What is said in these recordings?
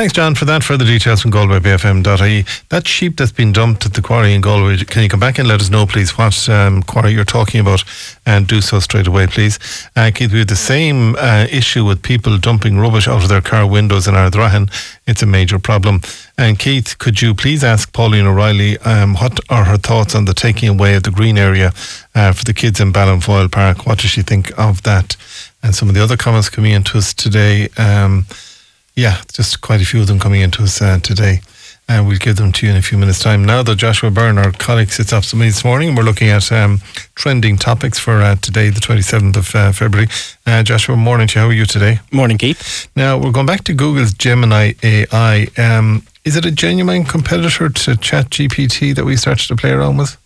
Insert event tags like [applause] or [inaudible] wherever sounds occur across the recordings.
Thanks, John, for that. Further details from GalwayBayFM.ie. That sheep that's been dumped at the quarry in Galway, can you come back and let us know, please, what um, quarry you're talking about and do so straight away, please? Uh, Keith, we have the same uh, issue with people dumping rubbish out of their car windows in Ardrahan. It's a major problem. And Keith, could you please ask Pauline O'Reilly um, what are her thoughts on the taking away of the green area uh, for the kids in Ballinfoyle Park? What does she think of that? And some of the other comments coming into us today. Um, yeah, just quite a few of them coming into us uh, today. And we'll give them to you in a few minutes' time. Now, though, Joshua Byrne, our colleague, sits up to me this morning. We're looking at um, trending topics for uh, today, the 27th of uh, February. Uh, Joshua, morning to you. How are you today? Morning, Keith. Now, we're going back to Google's Gemini AI. Um, is it a genuine competitor to ChatGPT that we started to play around with?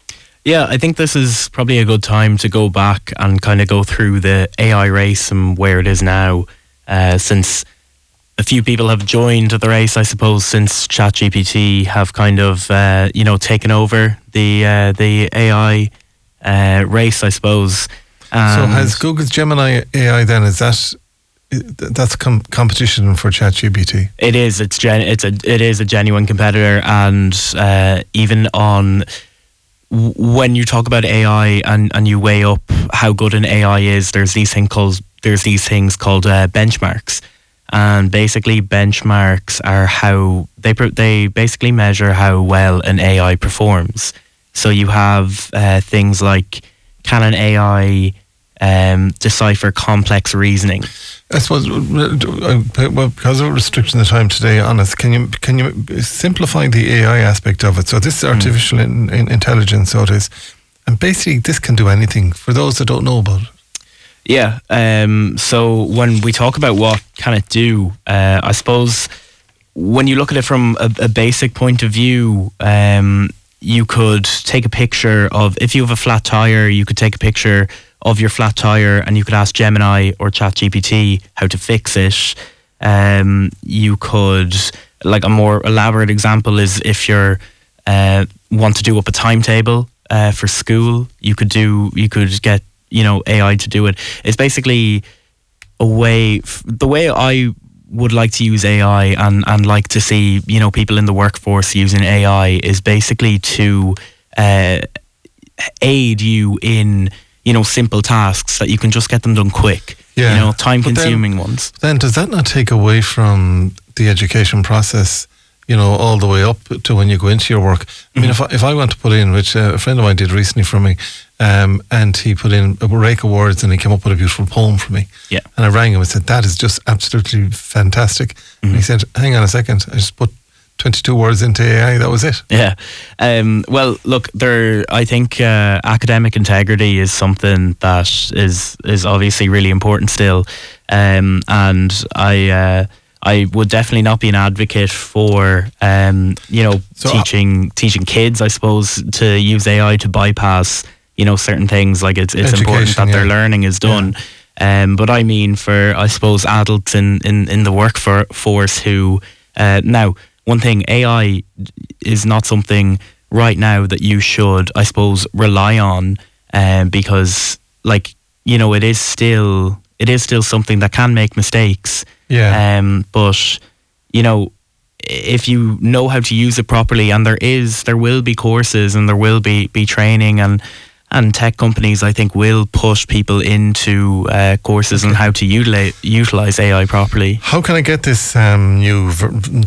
Yeah, I think this is probably a good time to go back and kind of go through the AI race and where it is now, uh, since a few people have joined the race, I suppose, since ChatGPT have kind of uh, you know taken over the uh, the AI uh, race, I suppose. And so has Google's Gemini AI then is that that's com- competition for ChatGPT? It is. It's gen- It's a. It is a genuine competitor, and uh, even on when you talk about AI and, and you weigh up how good an AI is, there's these things called there's these things called uh, benchmarks and basically benchmarks are how they they basically measure how well an AI performs. So you have uh, things like can an AI um, decipher complex reasoning? I suppose, uh, well, because of restriction of time today on us, can you can you simplify the AI aspect of it? So this is hmm. artificial mm. in, in intelligence, so it is, and basically this can do anything. For those that don't know about it. Yeah. Um, so when we talk about what can it do, uh, I suppose when you look at it from a, a basic point of view, um, you could take a picture of if you have a flat tire, you could take a picture of your flat tire and you could ask Gemini or ChatGPT how to fix it. Um, you could, like a more elaborate example is if you're uh, want to do up a timetable uh, for school, you could do you could get you know AI to do it. It's basically a way. The way I would like to use AI and and like to see you know people in the workforce using AI is basically to uh, aid you in you know simple tasks that you can just get them done quick. Yeah. You know, time consuming ones. Then does that not take away from the education process? you know, all the way up to when you go into your work. I mean, mm-hmm. if I, if I want to put in, which uh, a friend of mine did recently for me, um, and he put in a rake of words and he came up with a beautiful poem for me. Yeah. And I rang him and said, that is just absolutely fantastic. Mm-hmm. And he mm-hmm. said, hang on a second, I just put 22 words into AI. That was it. Yeah. Um, well, look, there. I think uh, academic integrity is something that is is obviously really important still, um, and I. Uh, I would definitely not be an advocate for, um, you know, so uh, teaching teaching kids, I suppose, to use AI to bypass, you know, certain things. Like it's it's important that yeah. their learning is done. Yeah. Um, but I mean, for I suppose adults in in in the workforce who uh, now one thing AI is not something right now that you should, I suppose, rely on, um, because like you know, it is still it is still something that can make mistakes. Yeah. Um, but you know, if you know how to use it properly, and there is, there will be courses and there will be be training and and tech companies, I think, will push people into uh, courses okay. on how to utilize, utilize AI properly. How can I get this um, new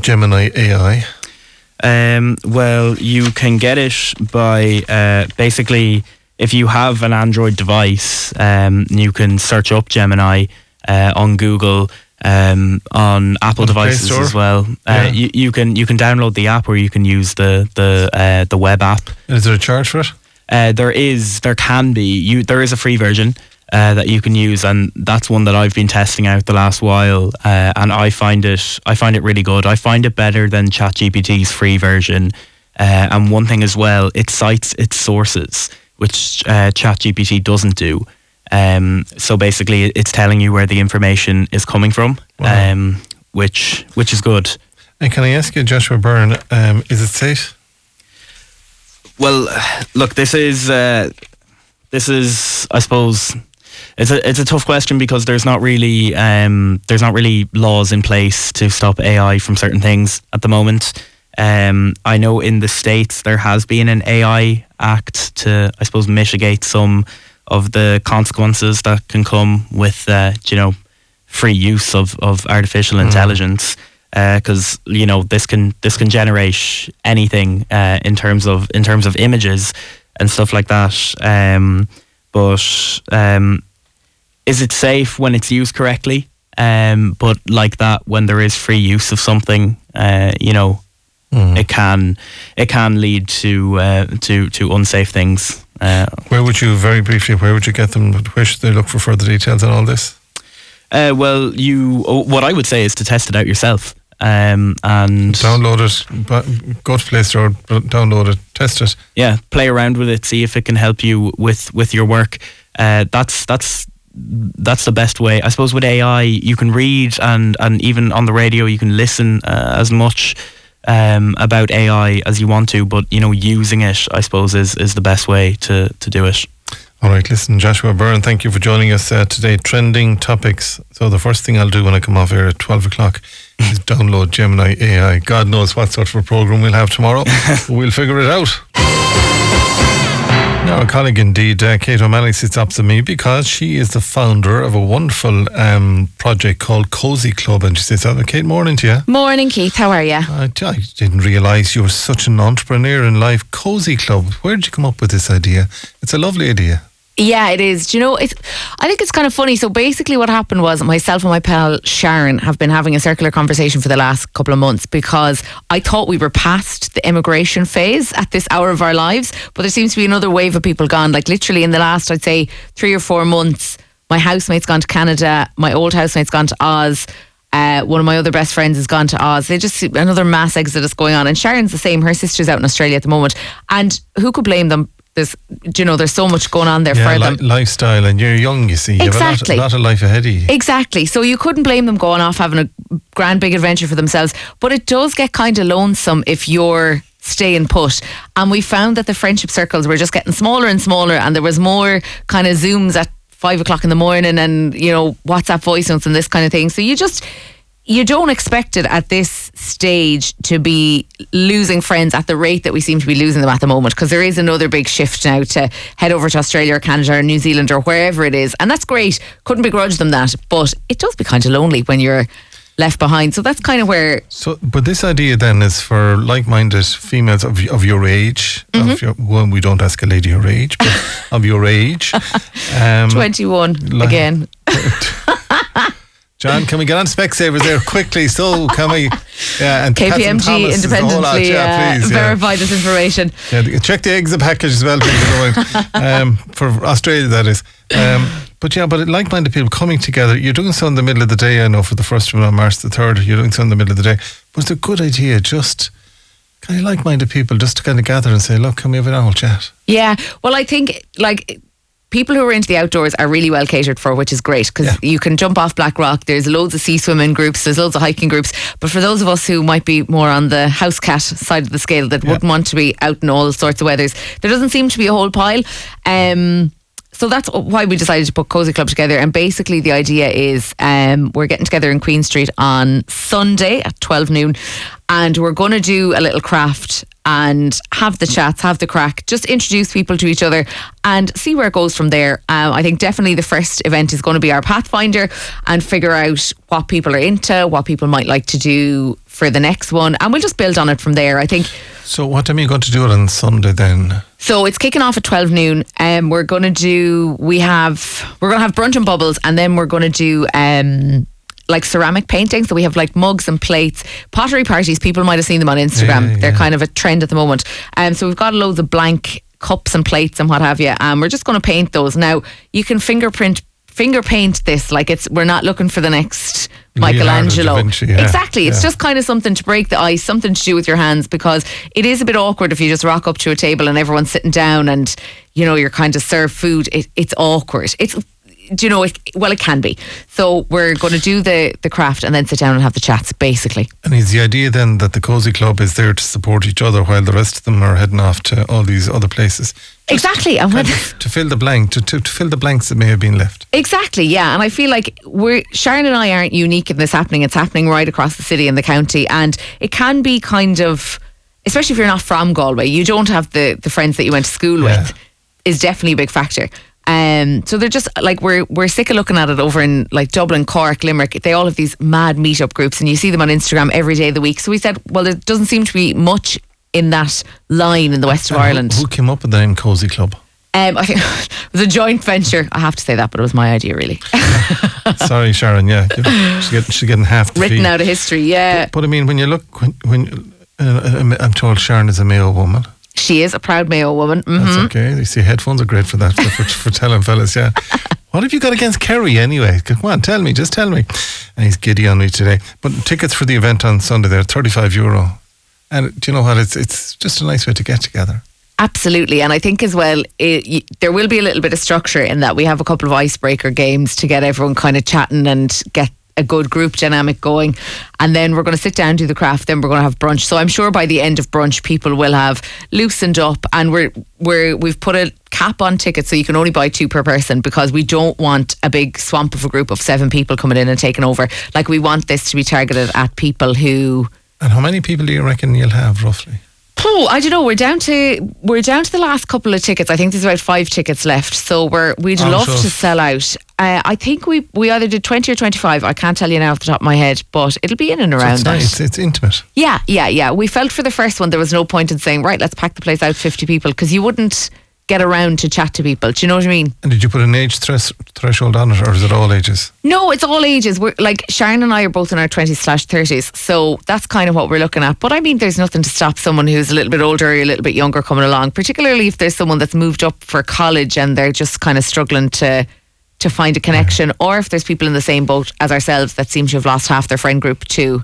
Gemini AI? Um, well, you can get it by uh, basically if you have an Android device, um, you can search up Gemini uh, on Google. Um, on Apple on devices as well. Uh, yeah. you, you can you can download the app or you can use the the uh, the web app. Is there a charge for it? Uh, there is, there can be. You there is a free version uh, that you can use, and that's one that I've been testing out the last while, uh, and I find it I find it really good. I find it better than ChatGPT's free version. and one thing as well, it cites its sources which uh, ChatGPT doesn't do. Um, so basically, it's telling you where the information is coming from, wow. um, which which is good. And can I ask you, Joshua Byrne, um, is it safe? Well, look, this is uh, this is, I suppose, it's a it's a tough question because there's not really um, there's not really laws in place to stop AI from certain things at the moment. Um, I know in the states there has been an AI act to I suppose mitigate some of the consequences that can come with uh, you know free use of, of artificial intelligence because you know this can this can generate anything uh, in terms of in terms of images and stuff like that. Um, but um, is it safe when it's used correctly? Um, but like that, when there is free use of something, uh, you know, it can it can lead to uh, to to unsafe things. Uh, Where would you, very briefly, where would you get them? Where should they look for further details on all this? Uh, well, you oh, what I would say is to test it out yourself. Um, and Download it, go to Play Store, download it, test it. yeah, play around with it, see if it can help you with with your work. Uh, that's that's that's the best way. I suppose with AI, you can read and and even on the radio, you can listen uh, as much um, about AI as you want to, but you know, using it, I suppose, is is the best way to to do it. All right, listen, Joshua Byrne, thank you for joining us uh, today. Trending topics. So, the first thing I'll do when I come off here at 12 o'clock is download Gemini AI. God knows what sort of a program we'll have tomorrow. [laughs] we'll figure it out. Now, a colleague indeed, uh, Kate O'Malley, sits opposite me because she is the founder of a wonderful um, project called Cosy Club. And she sits out. Kate, morning to you. Morning, Keith. How are you? I, I didn't realise you were such an entrepreneur in life. Cosy Club. Where did you come up with this idea? It's a lovely idea. Yeah, it is. Do you know, it's, I think it's kind of funny. So basically, what happened was myself and my pal Sharon have been having a circular conversation for the last couple of months because I thought we were past the immigration phase at this hour of our lives, but there seems to be another wave of people gone. Like literally in the last, I'd say, three or four months, my housemate's gone to Canada, my old housemate's gone to Oz. Uh, one of my other best friends has gone to Oz. They just another mass exodus going on, and Sharon's the same. Her sister's out in Australia at the moment, and who could blame them? There's, do you know, there's so much going on there Yeah, for li- them. lifestyle, and you're young, you see. You Exactly. have a lot, a lot of life ahead of you. Exactly. So you couldn't blame them going off having a grand big adventure for themselves. But it does get kind of lonesome if you're staying put. And we found that the friendship circles were just getting smaller and smaller, and there was more kind of Zooms at five o'clock in the morning and, you know, WhatsApp voice notes and this kind of thing. So you just. You don't expect it at this stage to be losing friends at the rate that we seem to be losing them at the moment because there is another big shift now to head over to Australia or Canada or New Zealand or wherever it is. And that's great. Couldn't begrudge them that. But it does be kind of lonely when you're left behind. So that's kind of where So, but this idea then is for like-minded females of of your age. Mm-hmm. Of your, well, we don't ask a lady her age, but [laughs] of your age. Um, 21 Like- again. [laughs] John, can we get on Specsavers there quickly? So can we? Yeah, and KPMG Thomas is lot. independently Yeah, uh, please. yeah. verify this information. Yeah, check the exit package as well, please. if you don't mind. um, for Australia, that is. Um, but yeah, but like-minded people coming together. You're doing so in the middle of the day. I know for the first one on March the third, you're doing so in the middle of the day. But it's a good idea. Just kind of like-minded people, just to kind of gather and say, "Look, can we have an old chat?" Yeah. Well, I think like people who are into the outdoors are really well catered for, which is great because Yeah. you can jump off Black Rock. There's loads of sea swimming groups. There's loads of hiking groups. But for those of us who might be more on the house cat side of the scale that Yeah. wouldn't want to be out in all sorts of weathers, there doesn't seem to be a whole pile. Um, so that's why we decided to put Cosy Club together. And basically, the idea is um, we're getting together in Queen Street on Sunday at 12 noon. And we're going to do a little craft and have the chats, have the crack, just introduce people to each other and see where it goes from there. Um, I think definitely the first event is going to be our Pathfinder and figure out what people are into, what people might like to do for the next one. And we'll just build on it from there. I think. So, what time are you going to do it on Sunday then? So it's kicking off at twelve noon. Um, we're gonna do. We have. We're gonna have brunch and bubbles, and then we're gonna do. Um, like ceramic painting, so we have like mugs and plates, pottery parties. People might have seen them on Instagram. Yeah, They're yeah. kind of a trend at the moment. Um, so we've got loads of blank cups and plates and what have you. Um, we're just going to paint those now. You can fingerprint finger paint this like it's we're not looking for the next Michelangelo. Vinci, yeah, exactly. It's yeah. just kind of something to break the ice, something to do with your hands because it is a bit awkward if you just rock up to a table and everyone's sitting down and you know you're kind of served food. It, it's awkward. It's do you know? It, well, it can be. So we're going to do the the craft and then sit down and have the chats, basically. And is the idea then that the cosy club is there to support each other while the rest of them are heading off to all these other places? Just Exactly, and when- to fill the blank, to, to, to fill the blanks that may have been left. Exactly, yeah. And I feel like we're Sharon and I aren't unique in this happening. It's happening right across the city and the county. And it can be kind of especially if you're not from Galway, you don't have the, the friends that you went to school Yeah. with, is definitely a big factor. Um, so they're just like we're we're sick of looking at it over in like Dublin, Cork, Limerick. They all have these mad meetup groups, and you see them on Instagram every day of the week. So we said, well, there doesn't seem to be much in that line in the west of who- Ireland. Who, came up with the name Cosy Club? Um, I think it was a joint venture. I have to say that, but it was my idea, really. [laughs] Sorry, Sharon. Yeah, she's getting, she's getting half Written out of history, yeah. But I mean, when you look, when, when uh, I'm told Sharon is a Mayo woman. She is a proud Mayo woman. hmm That's okay. You see, headphones are great for that, for, for, for telling fellas, yeah. [laughs] What have you got against Kerry anyway? Come on, tell me, just tell me. And he's giddy on me today. But tickets for the event on Sunday, they're 35 euro. And do you know what? It's, it's just a nice way to get together. Absolutely, and I think as well, it, there will be a little bit of structure in that we have a couple of icebreaker games to get everyone kind of chatting and get a good group dynamic going, and then we're going to sit down do the craft. Then we're going to have brunch. So I'm sure by the end of brunch, people will have loosened up, and we're we're we've put a cap on tickets, so you can only buy two per person because we don't want a big swamp of a group of seven people coming in and taking over. Like we want this to be targeted at people who. And how many people do you reckon you'll have roughly? Oh, I don't know. We're down to we're down to the last couple of tickets. I think there's about five tickets left. So we're we'd Out love to sell out. Uh, I think we we either did twenty or twenty five. I can't tell you now off the top of my head, but it'll be in and So around it's, that. nice. it's intimate. Yeah, yeah, yeah. We felt for the first one there was no point in saying right, let's pack the place out fifty people because you wouldn't get around to chat to people. Do you know what I mean? And did you put an age thres- threshold on it, or is it all ages? No, it's all ages. We're like Sharon and I are both in our twenties slash thirties, so that's kind of what we're looking at. But I mean, there's nothing to stop someone who's a little bit older or a little bit younger coming along, particularly if there's someone that's moved up for college and they're just kind of struggling to to find a connection, or if there's people in the same boat as ourselves that seem to have lost half their friend group to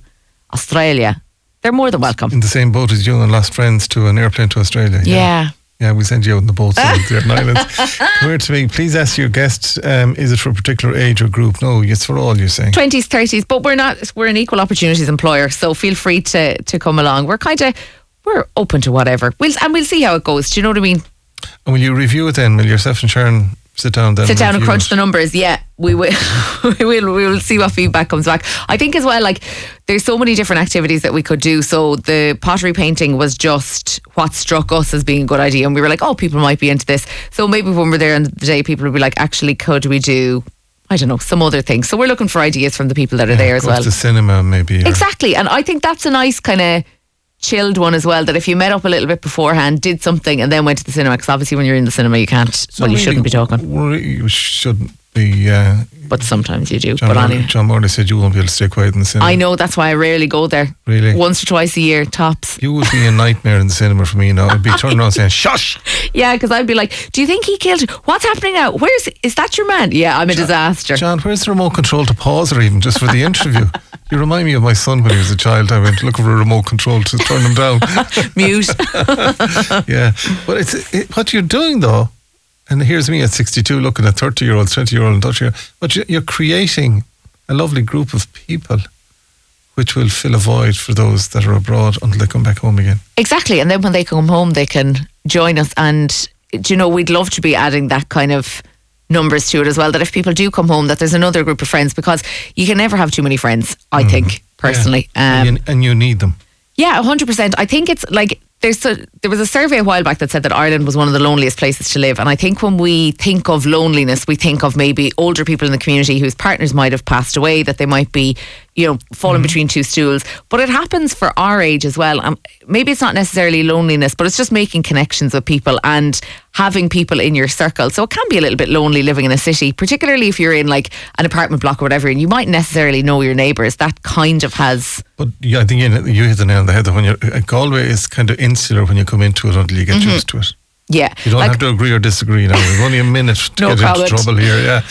Australia. They're more than welcome. In the same boat as you and lost friends to an airplane to Australia. Yeah. Yeah, we send you out in the boat to the Islands. [laughs] Come here to me. Please ask your guest, um, is it for a particular age or group? No, it's for all, you're saying. twenties, thirties, but we're not. We're an equal opportunities employer, so feel free to to come along. We're kind of we're open to whatever. We'll and we'll see how it goes. Do you know what I mean? And will you review it then? Will yourself and Sharon sit down then? Sit down and crunch the numbers. Yeah, we will. [laughs] we will. We will see what feedback comes back. I think as well. Like, there's so many different activities that we could do. So the pottery painting was just what struck us as being a good idea, and we were like, oh, people might be into this. So maybe when we're there on the day, people will be like, actually, could we do? I don't know, some other things. So we're looking for ideas from the people that are there as well. the cinema, maybe. Exactly. And I think that's a nice kind of chilled one as well. That if you met up a little bit beforehand, did something, and then went to the cinema, because obviously when you're in the cinema, you can't, It's well, you really shouldn't be talking, You shouldn't be. Uh, but sometimes you do. John, but anyway. John Morley said you won't be able to stay quiet in the cinema. I know that's why I rarely go there. Really? Once or twice a year, tops. You would be a nightmare in the cinema for me now. I'd be [laughs] turning around saying, shush! Yeah, because I'd be like, "Do you think he killed? What's happening now? Where's is that your man? Yeah, I'm a disaster. John, where's the remote control to pause or even just for the interview? [laughs] You remind me of my son when he was a child. I went looking for a remote control to turn him down. [laughs] Mute. [laughs] yeah. But it's it, what you're doing though, and here's me at 62 looking at 30 year olds, 20 year old and 30 year but you- you're creating a lovely group of people which will fill a void for those that are abroad until they come back home again. Exactly. And then when they come home, they can join us. And, do you know, we'd love to be adding that kind of numbers to it as well. That if people do come home, that there's another group of friends because you can never have too many friends, I think, personally. Mm. Yeah. Um, and, you, and you need them. yeah, 100%. I think it's like there's a, there was a survey a while back that said that Ireland was one of the loneliest places to live. And I think when we think of loneliness, we think of maybe older people in the community whose partners might have passed away, that they might be, you know, falling between two stools. But it happens for our age as well. Um, maybe it's not necessarily loneliness, but it's just making connections with people and having people in your circle. So it can be a little bit lonely living in a city, particularly if you're in like an apartment block or whatever, and you might necessarily know your neighbours. That kind of has. But yeah, I think you, hit the nail on the head that when you're, uh, Galway is kind of insular when you come into it until you get used to it. Yeah. You don't Like- have to agree or disagree now. There's only a minute to No get comment. into trouble here, yeah.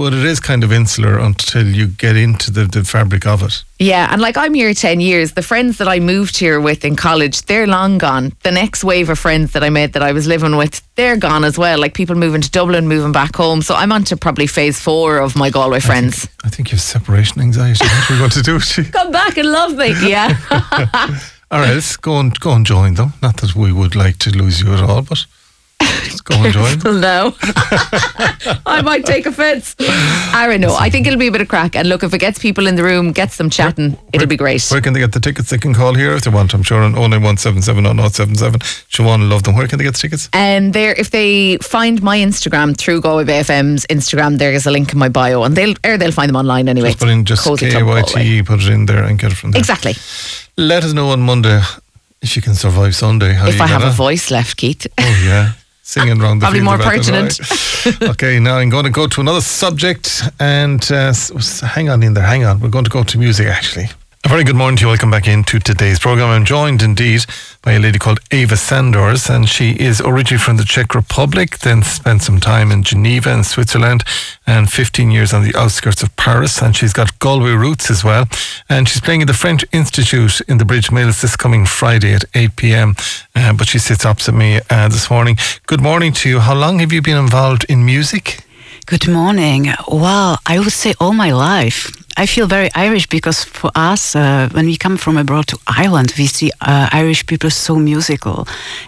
But it is kind of insular until you get into the, the fabric of it. Yeah, and like I'm here 10 years. The friends that I moved here with in college, they're long gone. The next wave of friends that I made that I was living with, they're gone as well. Like people moving to Dublin, moving back home. So I'm on to probably phase four of my Galway friends. I think you have separation anxiety. What are we going to do with [laughs] you? Come back and love me. Yeah. All right, let's go and go and join them. Not that we would like to lose you at all, but let's [laughs] go and join no. I might take offence. Aaron, no, I think it'll be a bit of crack. And look, if it gets people in the room, gets them chatting, it'll be great. Where can they get the tickets? They can call here if they want. I'm sure on 09177 Siobhan love them. Where can they get the tickets? And there, if they find my Instagram through Galway Bay FM's Instagram, there is a link in my bio, and they'll or they'll find them online anyway. Just put in just KYT, put it in there and get it from there. Exactly. Let us know on Monday if you can survive Sunday. How If you I have get a voice left, Keith. Oh, yeah. [laughs] Singing around the Probably more pertinent. [laughs] okay, now I'm going to go to another subject and uh, hang on in there, hang on. We're going to go to music actually. A very good morning to you. Welcome back into today's program. I'm joined indeed by a lady called Eva Cendors, and she is originally from the Czech Republic, then spent some time in Geneva in Switzerland, and 15 years on the outskirts of Paris. And she's got Galway roots as well. And she's playing at the French Institute in the Bridge Mills this coming Friday at 8 p.m. Uh, but she sits opposite me uh, this morning. Good morning to you. How long have you been involved in music? Good morning. Well, I would say all my life. I feel very Irish because for us, uh, when we come from abroad to Ireland, we see uh, Irish people so musical.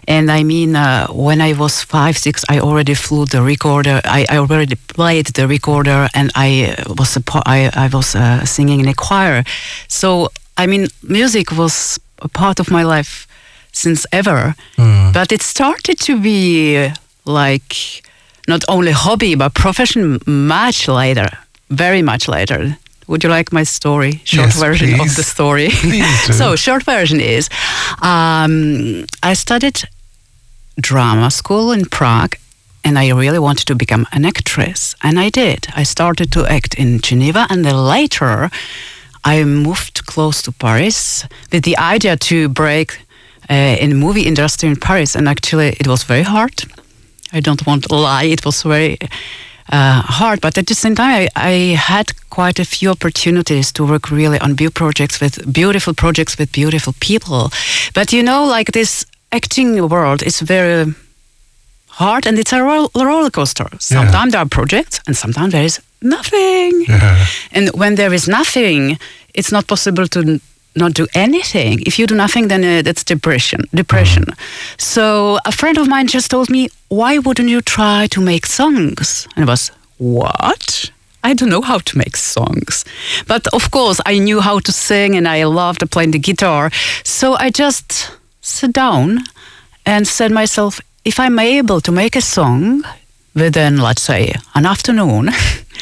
And I mean, uh, when I was five, six, I already flew the recorder. I, I already played the recorder, and I uh, was a I, I was uh, singing in a choir. So I mean, music was a part of my life since ever. But it started to be uh, like not only hobby but profession much later, very much later. Would you like my story? Short Yes, version of the story. [laughs] Please so short version is, um, I studied drama school in Prague. And I really wanted to become an actress, and I did. I started to act in Geneva, and then later, I moved close to Paris with the idea to break uh, in movie industry in Paris. And actually, it was very hard. I don't want to lie; it was very uh, hard. But at the same time, I, I had quite a few opportunities to work really on beautiful projects with beautiful projects with beautiful people. But you know, like this acting world is very hard, and it's a roll- roller coaster. Sometimes there are projects, and sometimes there is nothing. Yeah. And when there is nothing, it's not possible to not do anything. If you do nothing, then uh, that's depression. Depression. So a friend of mine just told me, "Why wouldn't you try to make songs?" And I was, "What?" I don't know how to make songs. But of course, I knew how to sing and I loved playing the guitar. So I just sat down and said myself, if I'm able to make a song within, let's say, an afternoon,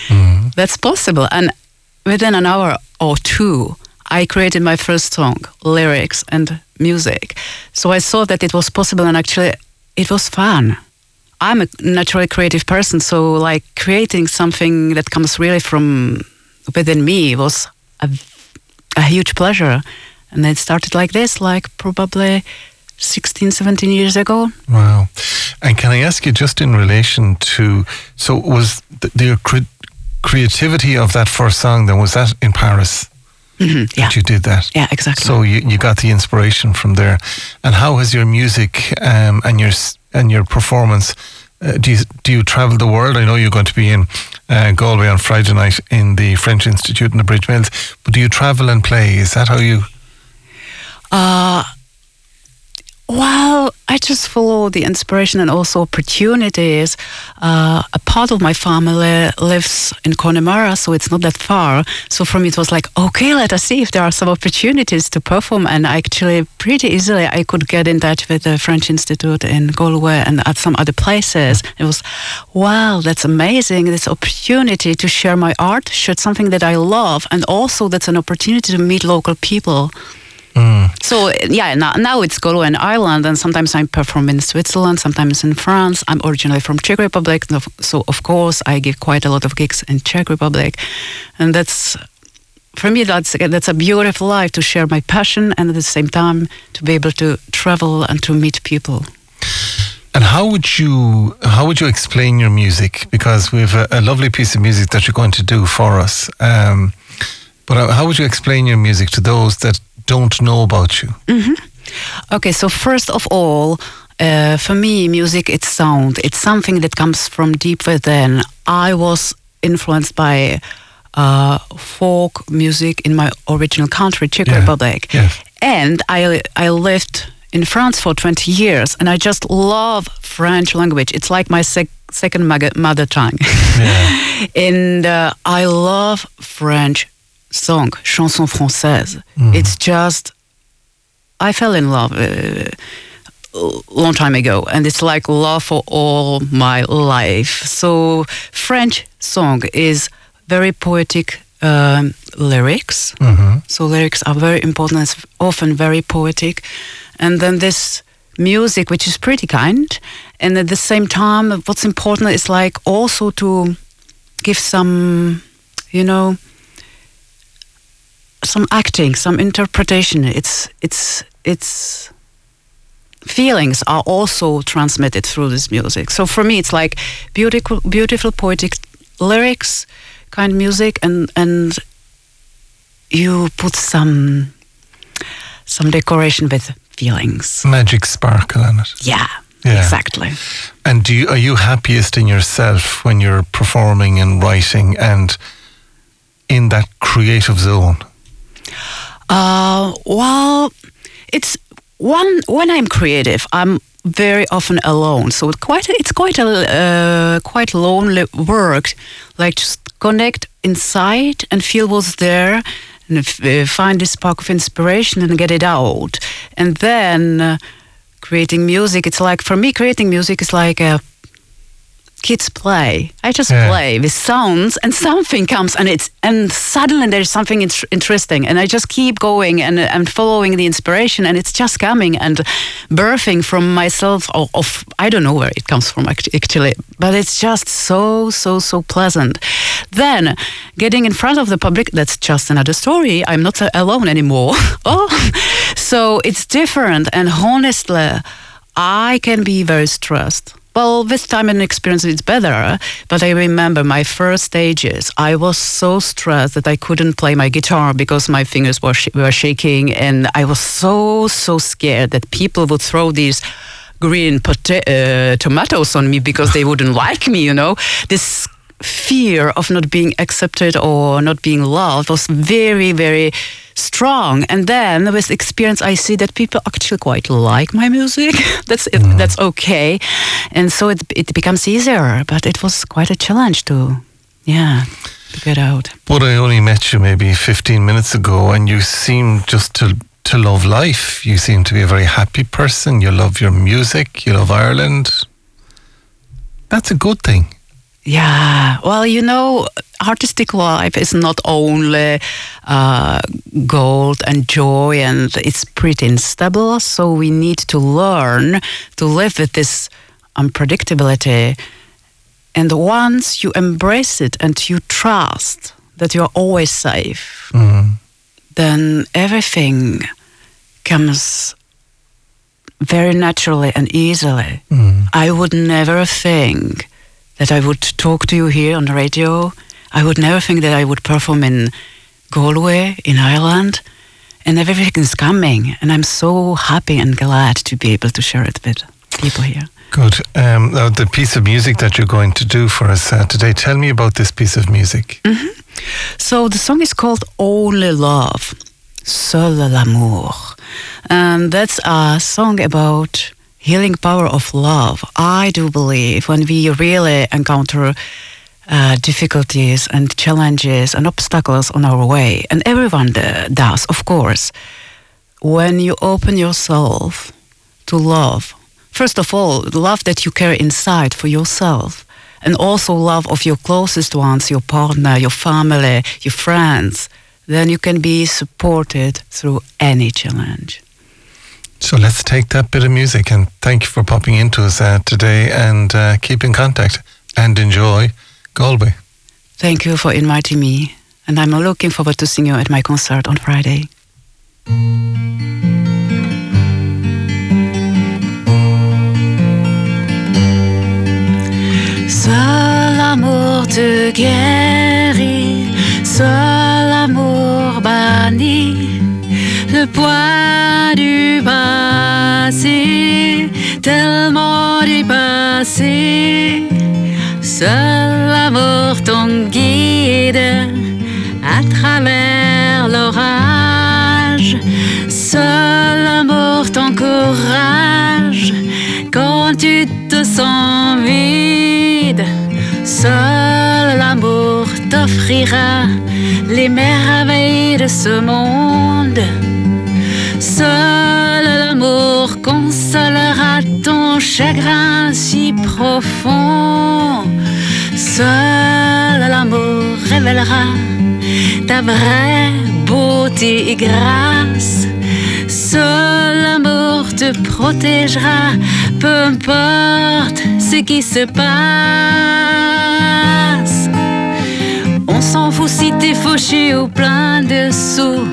[laughs] that's possible. And within an hour or two, I created my first song, lyrics and music. So I saw that it was possible, and actually, it was fun. I'm a naturally creative person, so like creating something that comes really from within me was a, a huge pleasure. And it started like this, like probably 16, 17 years ago. Wow. And can I ask you just in relation to so was the, the cre- creativity of that first song then was that in Paris Mhm, Yeah. that you did that? Yeah, exactly. So you, you got the inspiration from there. And how has your music um, and your and your performance uh, do you do you travel the world? I know you're going to be in uh, Galway on Friday night in the French Institute in the Bridge Mills, but do you travel and play? Is that how you? Uh, well, I just follow the inspiration and also opportunities. Uh, a part of my family lives in Connemara, so it's not that far. So for me, it was like, okay, let us see if there are some opportunities to perform. And actually, pretty easily, I could get in touch with the French Institute in Galway and at some other places. It was, wow, that's amazing. This opportunity to share my art, share something that I love, and also that's an opportunity to meet local people. So yeah, now, now it's Galway and Ireland, and sometimes I perform in Switzerland, sometimes in France. I'm originally from Czech Republic, so of course I give quite a lot of gigs in Czech Republic, and that's for me that's that's a beautiful life to share my passion and at the same time to be able to travel and to meet people. And how would you how would you explain your music? Because we have a, a lovely piece of music that you're going to do for us. Um, but how would you explain your music to those that don't know about you? Okay, so first of all, uh, for me, music, it's sound. It's something that comes from deep within. I was influenced by uh, folk music in my original country, Czech Yeah, Republic. yes. And I, I lived in France for 20 years, and I just love French language. It's like my sec- second mother, mother tongue. Yeah. [laughs] and uh, I love French song, chanson française. It's just, I fell in love uh, a long time ago, and it's like love for all my life. So French song is very poetic um, lyrics. Mhm. So lyrics are very important. It's often very poetic, and then this music, which is pretty kind, and at the same time, what's important is like also to give some, you know, some acting, some interpretation. It's it's it's feelings are also transmitted through this music. So for me, it's like beautiful, beautiful poetic lyrics, kind of music, and and you put some some decoration with feelings. Magic sparkle in it. Yeah, Yeah. exactly. And do you, are you happiest in yourself when you're performing and writing and in that creative zone? Uh, well, it's one when I'm creative, I'm very often alone. So it's quite it's quite a uh, quite lonely work. Like just connect inside and feel what's there, and uh, find this spark of inspiration and get it out. And then uh, creating music, it's like for me, creating music is like a kids play. I just Yeah. play with sounds, and something comes, and it's and suddenly there's something int- interesting, and I just keep going and I'm following the inspiration, and it's just coming and birthing from myself. Of, of I don't know where it comes from actually, but it's just so so so pleasant. Then getting in front of the public, that's just another story. I'm not alone anymore. [laughs] oh, so it's different, and honestly, I can be very stressed. Well, with time and experience, it's better. But I remember my first stages, I was so stressed that I couldn't play my guitar because my fingers were, sh- were shaking. And I was so, so scared that people would throw these green pota- uh, tomatoes on me because they wouldn't like me, you know? This fear of not being accepted or not being loved was very, very strong. And then with experience, I see that people actually quite like my music. [laughs] that's it, mm-hmm. that's okay, and so it it becomes easier. But it was quite a challenge to, yeah, to get out. But I only met you maybe 15 minutes ago and you seem just to to love life. You seem to be a very happy person. You love your music. You love Ireland. That's a good thing. Yeah, well, you know, artistic life is not only uh, gold and joy, and it's pretty unstable. So we need to learn to live with this unpredictability. And once you embrace it and you trust that you are always safe, Mm. then everything comes very naturally and easily. Mm. I would never think that I would talk to you here on the radio. I would never think that I would perform in Galway, in Ireland. And everything is coming. And I'm so happy and glad to be able to share it with people here. Good. Um, now the piece of music that you're going to do for us uh, today, tell me about this piece of music. So the song is called Only Love, Seul l'amour. And that's a song about healing power of love. I do believe when we really encounter uh, difficulties and challenges and obstacles on our way, and everyone does, of course, when you open yourself to love, first of all, love that you carry inside for yourself, and also love of your closest ones, your partner, your family, your friends, then you can be supported through any challenge. So let's take that bit of music and thank you for popping into us uh, today and uh, keep in contact and enjoy Galway. Thank you for inviting me and I'm looking forward to seeing you at my concert on Friday. Seul amour te guérit, seul amour bannit le poids du passé, tellement du passé. Seul l'amour ton guide à travers l'orage. Seul l'amour ton courage quand tu te sens vide. Seul l'amour t'offrira les merveilles de ce monde. Seul l'amour consolera ton chagrin si profond. Seul l'amour révélera ta vraie beauté et grâce. Seul l'amour te protégera, peu importe ce qui se passe. On s'en fout si t'es fauché ou plein de sous.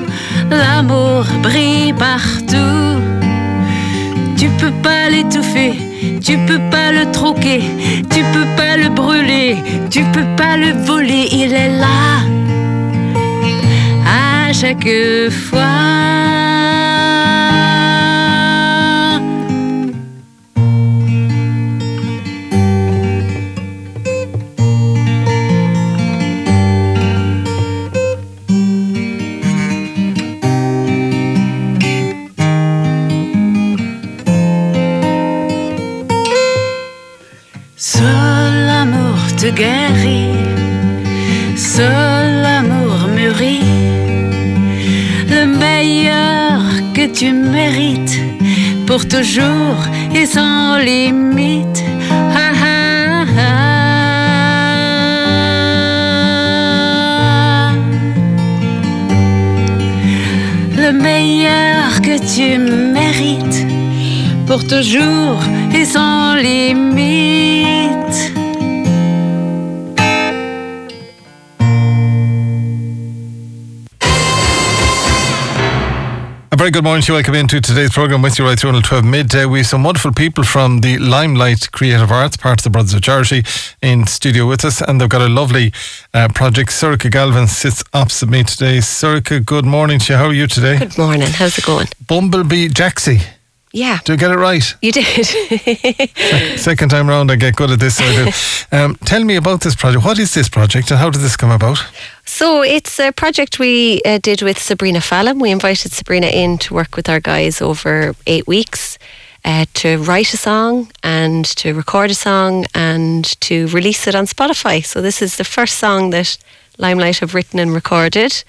L'amour brille partout. Tu peux pas l'étouffer, tu peux pas le troquer, tu peux pas le brûler, tu peux pas le voler. Il est là à chaque fois. Tu mérites pour toujours et sans limite. Le meilleur que tu mérites pour toujours et sans limite. Very good morning to you. Welcome into today's programme with you right through until 12 midday. We have some wonderful people from the Limelight Creative Arts, part of the Brothers of Charity, in studio with us. And they've got a lovely uh, project. Surika Galvin sits opposite me today. Surika, good morning to you. How are you today? Good morning. How's it going? Bumblebee Jaxie. Yeah, Do I get it right? you did. [laughs] Second time round, I get good at this. So I do. [laughs] Um, tell me about this project. What is this project and how did this come about? so it's a project we uh, did with Sabrina Fallon. We invited Sabrina in to work with our guys over eight weeks uh, to write a song and to record a song and to release it on Spotify. So this is the first song that Limelight have written and recorded.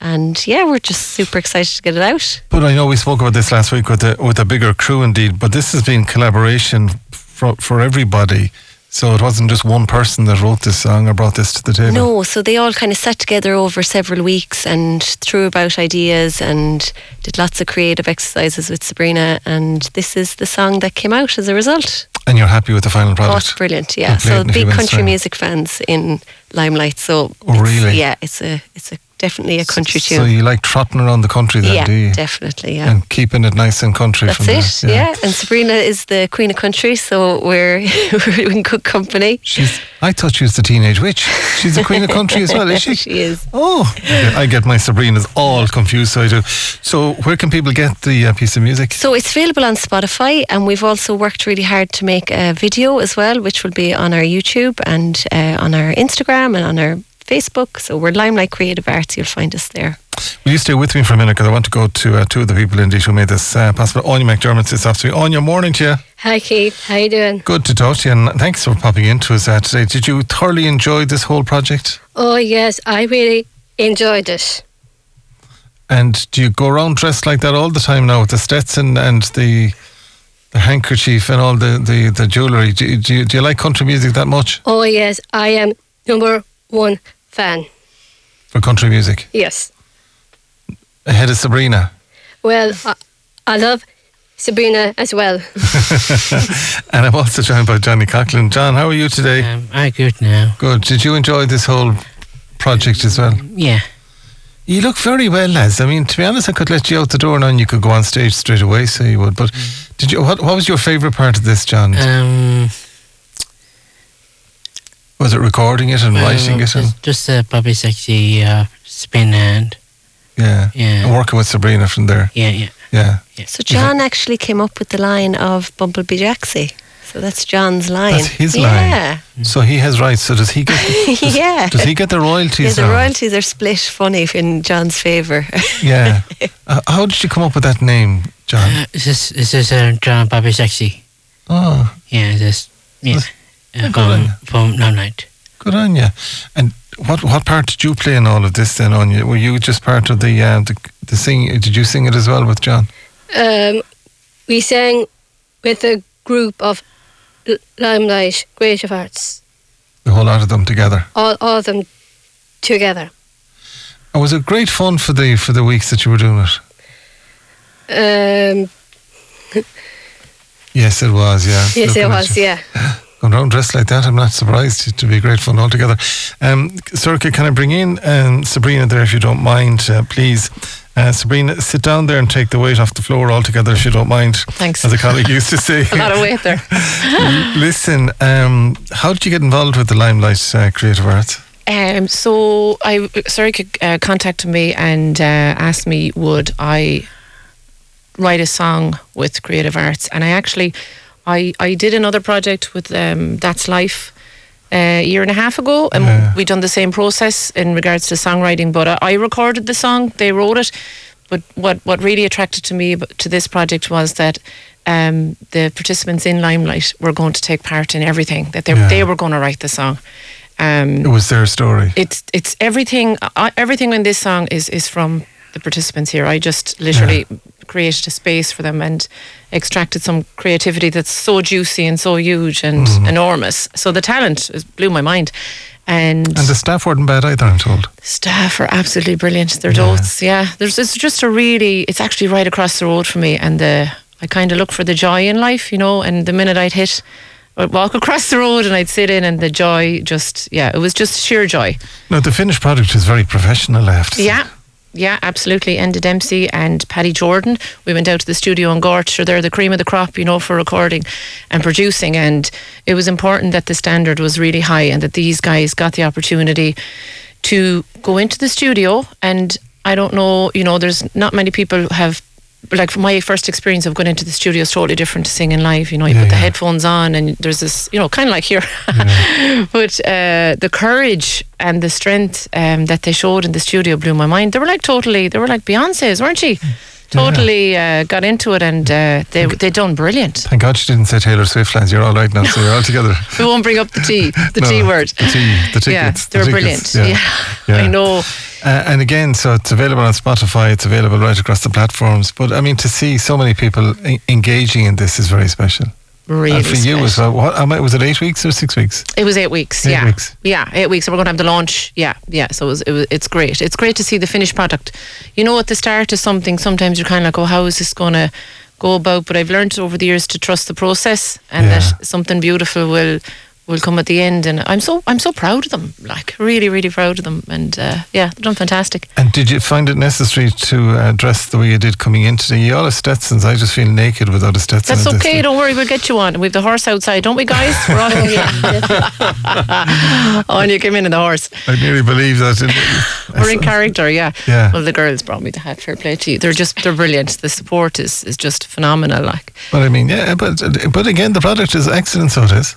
And yeah, we're just super excited to get it out. But I know we spoke about this last week with a, with a bigger crew indeed, but this has been collaboration for, for everybody. So it wasn't just one person that wrote this song or brought this to the table. No, so they all kind of sat together over several weeks and threw about ideas and did lots of creative exercises with Sabrina. And this is the song that came out as a result. And you're happy with the final Oh, product? it's brilliant! Yeah, You'll play it so in a few big country music fans in Limelight. So, Oh, really? Yeah, it's a it's a definitely a country too. So you like trotting around the country then, yeah, do you? definitely. Yeah. And keeping it nice and country That's it, there. yeah. And Sabrina is the queen of country, so we're [laughs] we're in good company. She's, I thought she was the teenage witch. She's the queen of country as well, is [laughs] she? she is. Oh, I get my Sabrina's all confused, so I do. So, where can people get the uh, piece of music? So it's available on Spotify, and we've also worked really hard to make a video as well, which will be on our YouTube and uh, on our Instagram and on our Facebook. So we're Limelight Creative Arts. You'll find us there. Will you stay with me for a minute because I want to go to uh, two of the people indeed who made this uh, possible. Anya McDermott sits opposite me. Anya, morning to you. Hi Keith, how you doing? Good to talk to you, and thanks for popping into us uh, today. Did you thoroughly enjoy this whole project? Oh yes, I really enjoyed it. And do you go around dressed like that all the time now with the Stetson and the the handkerchief and all the, the, the jewellery? Do, do, you, do you like country music that much Oh yes, I am number one fan. for country music? Yes. Ahead of Sabrina. Well, I, I love Sabrina as well. [laughs] And I'm also joined by Johnny Coughlin. John, how are you today? Um, I good now. Good. Did you enjoy this whole project as well? Yeah. You look very well, lads. I mean, to be honest, I could let you out the door now and you could go on stage straight away, so you would. But did you? What, what was your favourite part of this, John? Um, Was it recording it and writing it? And, just, just uh, Bobby Sexy uh, spin and yeah. yeah. And working with Sabrina from there. yeah, yeah. Yeah. So John actually came up with the line of Bumblebee Jaxie. So that's John's line. That's his line. Yeah. So he has rights. So does he get? [laughs] Does, yeah. Does he get the royalties? Yeah, the now? royalties are split funny in John's favour. Yeah. [laughs] Uh, how did you come up with that name, John? Uh, this is this uh, John Bobby Sexy. Oh, Yeah, this yeah. Uh, good from on you. from good on you. And what what part did you play in all of this? Then, on you were you just part of the uh, the the sing? Did you sing it as well with John? Um, we sang with a group of L- Limelight Creative Arts, The whole lot of them together. all, all of them together. And was it great fun for the for the weeks that you were doing it? Um, [laughs] Yes, it was. Yeah. yes, Looking it was, you. yeah. [laughs] Going around dressed like that, I'm not surprised. To be great fun altogether. Um, Sorcha, can I bring in um, Sabrina there if you don't mind, uh, please? Uh, Sabrina, sit down there and take the weight off the floor altogether if you don't mind. Thanks. As a colleague used to say. [laughs] A lot of weight there. [laughs] Listen, um, how did you get involved with the Limelight uh, Creative Arts? Um, so I sorry uh, contacted me and uh, asked me would I write a song with Creative Arts, and I actually I I did another project with um, That's Life. uh, a year and a half ago, and Yeah. we done the same process in regards to songwriting. But I, I recorded the song; they wrote it. But what what really attracted to me to this project was that um, the participants in Limelight were going to take part in everything. That they Yeah. they were going to write the song. Um, It was their story. it's it's everything uh, everything in this song is is from the participants here i just literally created a space for them and extracted some creativity that's so juicy and so huge and Mm-hmm. enormous so the talent is, blew my mind and, And the staff weren't bad either, I'm told. staff are absolutely brilliant they're Yeah. dotes yeah there's it's just a really it's actually right across the road for me and the i kind of look for the joy in life you know and the minute i'd hit I'd walk across the road and I'd sit in, and the joy just, yeah, it was just sheer joy. No, the finished product is very professional, I have to say. Yeah. Absolutely. Enda Dempsey and Paddy Jordan. We went out to the studio in Gort. Sure, they're the cream of the crop, you know, for recording and producing. And it was important that the standard was really high and that these guys got the opportunity to go into the studio. And I don't know, you know, there's not many people have. Like my first experience of going into the studio is totally different to singing live. You know, you Yeah, put the yeah. headphones on and there's this, you know, kind of like here. [laughs] but uh, the courage and the strength um, that they showed in the studio blew my mind. They were like totally, they were like Beyonce's, weren't she? Totally uh, got into it and uh, they they done brilliant. Thank God she didn't say Taylor Swift, lines. You're all right now, so you're all [laughs] together. We won't bring up the T, the [laughs] No, T word. The T, the tickets. yeah, the they were tickets, brilliant. Yeah, Yeah. I know. Uh, and again, so it's available on Spotify. It's available right across the platforms. But I mean, to see so many people engaging in this is very special. Really and for you as well. What, was it eight weeks or six weeks? It was eight weeks. Eight yeah, weeks. yeah, eight weeks. So we're going to have the launch. Yeah, yeah. So it was, it was, it's great. It's great to see the finished product. You know, at the start of something, sometimes you're kind of like, oh, how is this going to go about? But I've learned over the years to trust the process, and Yeah. that something beautiful will will come at the end. And I'm so I'm so proud of them. Like really, really proud of them. And uh, yeah, they've done fantastic. And did you find it necessary to uh, dress the way you did coming in today? You all have Stetsons. I just feel naked without a Stetson. That's okay. stage. Don't worry, we'll get you on. We've the horse outside, don't we, guys? We're all [laughs] oh, and [laughs] you came in in the horse. I nearly believe that. We're in character, yeah. Yeah. Well, the girls brought me the hat. Fair play to you. They're just they're brilliant. The support is is just phenomenal. Like But I mean, yeah, but but again, the product is excellent, so it is.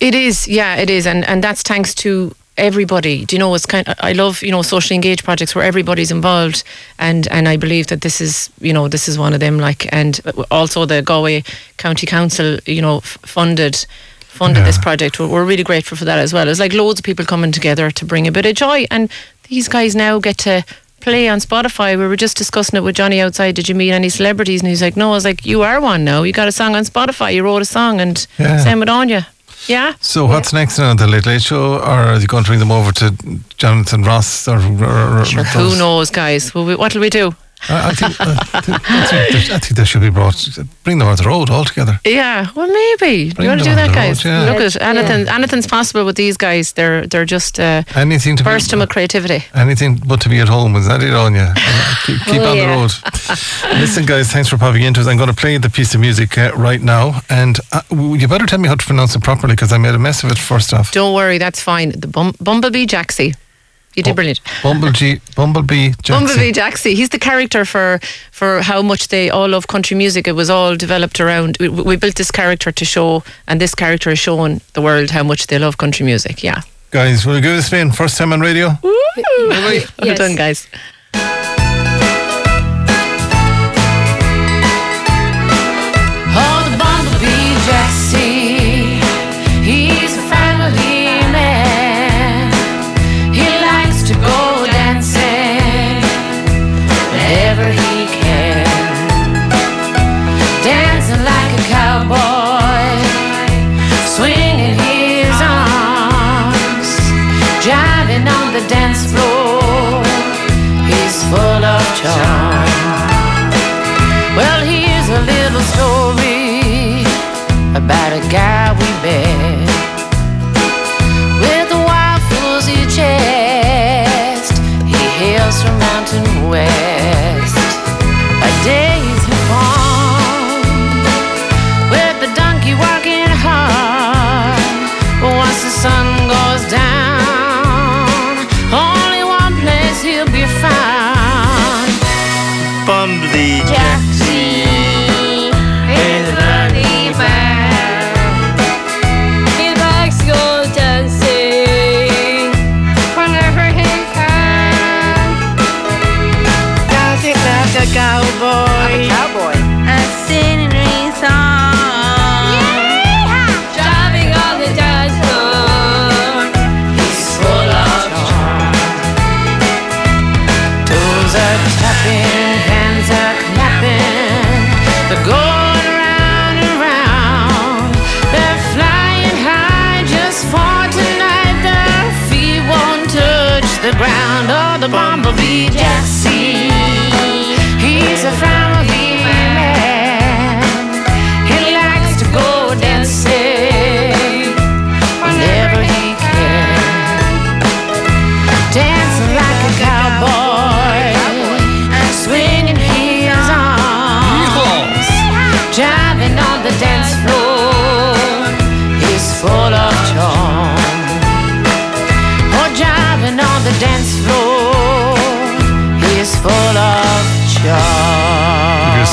It is, yeah, it is, and and that's thanks to everybody. Do you know? It's kind. I love you know socially engaged projects where everybody's involved, and and I believe that this is you know this is one of them. Like and also the Galway County Council, you know, f- funded. Funded this project. We're, we're really grateful for that as well. It's like loads of people coming together to bring a bit of joy, and these guys now get to play on Spotify. We were just discussing it with Johnny outside. Did you meet any celebrities? And he's like, No. I was like, You are one now. You got a song on Spotify. You wrote a song, and Yeah. same with Anya. Yeah. So what's next now? The Late Late Show, or are you going to bring them over to Jonathan Ross? Or, or, or Sure, who knows, guys? What'll we do? I, I think, uh, I, think, I, think, I they should be brought. Bring them on the road altogether. Yeah, well, maybe. Bring you want to do that, guys? road, yeah. Look at anything. Anything's possible with these guys. They're they're just uh, Anything to burst be, with creativity. anything but to be at home. Is that it on you? keep keep Oh, on yeah. the road. [laughs] Listen, guys, thanks for popping into us. I'm going to play the piece of music uh, right now, and uh, you better tell me how to pronounce it properly because I made a mess of it first off. Don't worry, that's fine. The bum- Bumblebee Jaxie. You did brilliant. Bumblebee, Bumblebee, [laughs] Jackson. Bumblebee Jaxie. He's the character for for how much they all love country music. It was all developed around. We, we built this character to show, and this character is showing the world how much they love country music. Yeah. Guys, will you give this spin? First time on radio. Well Yes. done, guys. charge.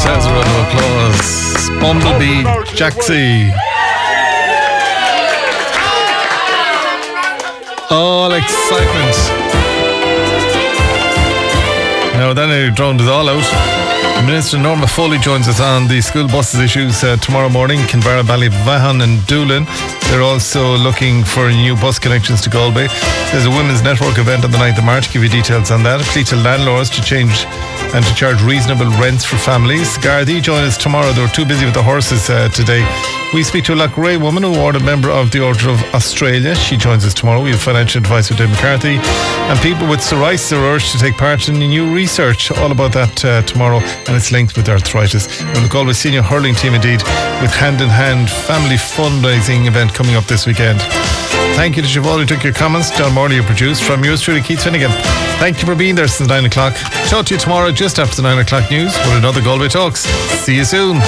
Yourselves a round of applause. Bumblebee. All excitement. Now then, I drowned it all out. Minister Norma Foley joins us on the school buses issues uh, tomorrow morning. Kinvara, Ballyvaughan and Doolin. They're also looking for new bus connections to Galway. There's a women's network event on the 9th of March. Give you details on that. Plea to landlords to change and to charge reasonable rents for families. Gardaí join us tomorrow. They were too busy with the horses uh, today. We speak to a Ray woman who are a member of the Order of Australia. She joins us tomorrow. We have financial advice with Dave McCarthy. And people with psoriasis are urged to take part in new research. All about that uh, tomorrow. And it's linked with arthritis. And the Galway senior hurling team indeed with hand in hand family fundraising event coming up this weekend. Thank you to Siobhan who took your comments. John Morley, you produced. From yours truly, Keith Finnegan. Thank you for being there since 9 o'clock. Talk to you tomorrow just after the 9 o'clock news with another Galway Talks. See you soon.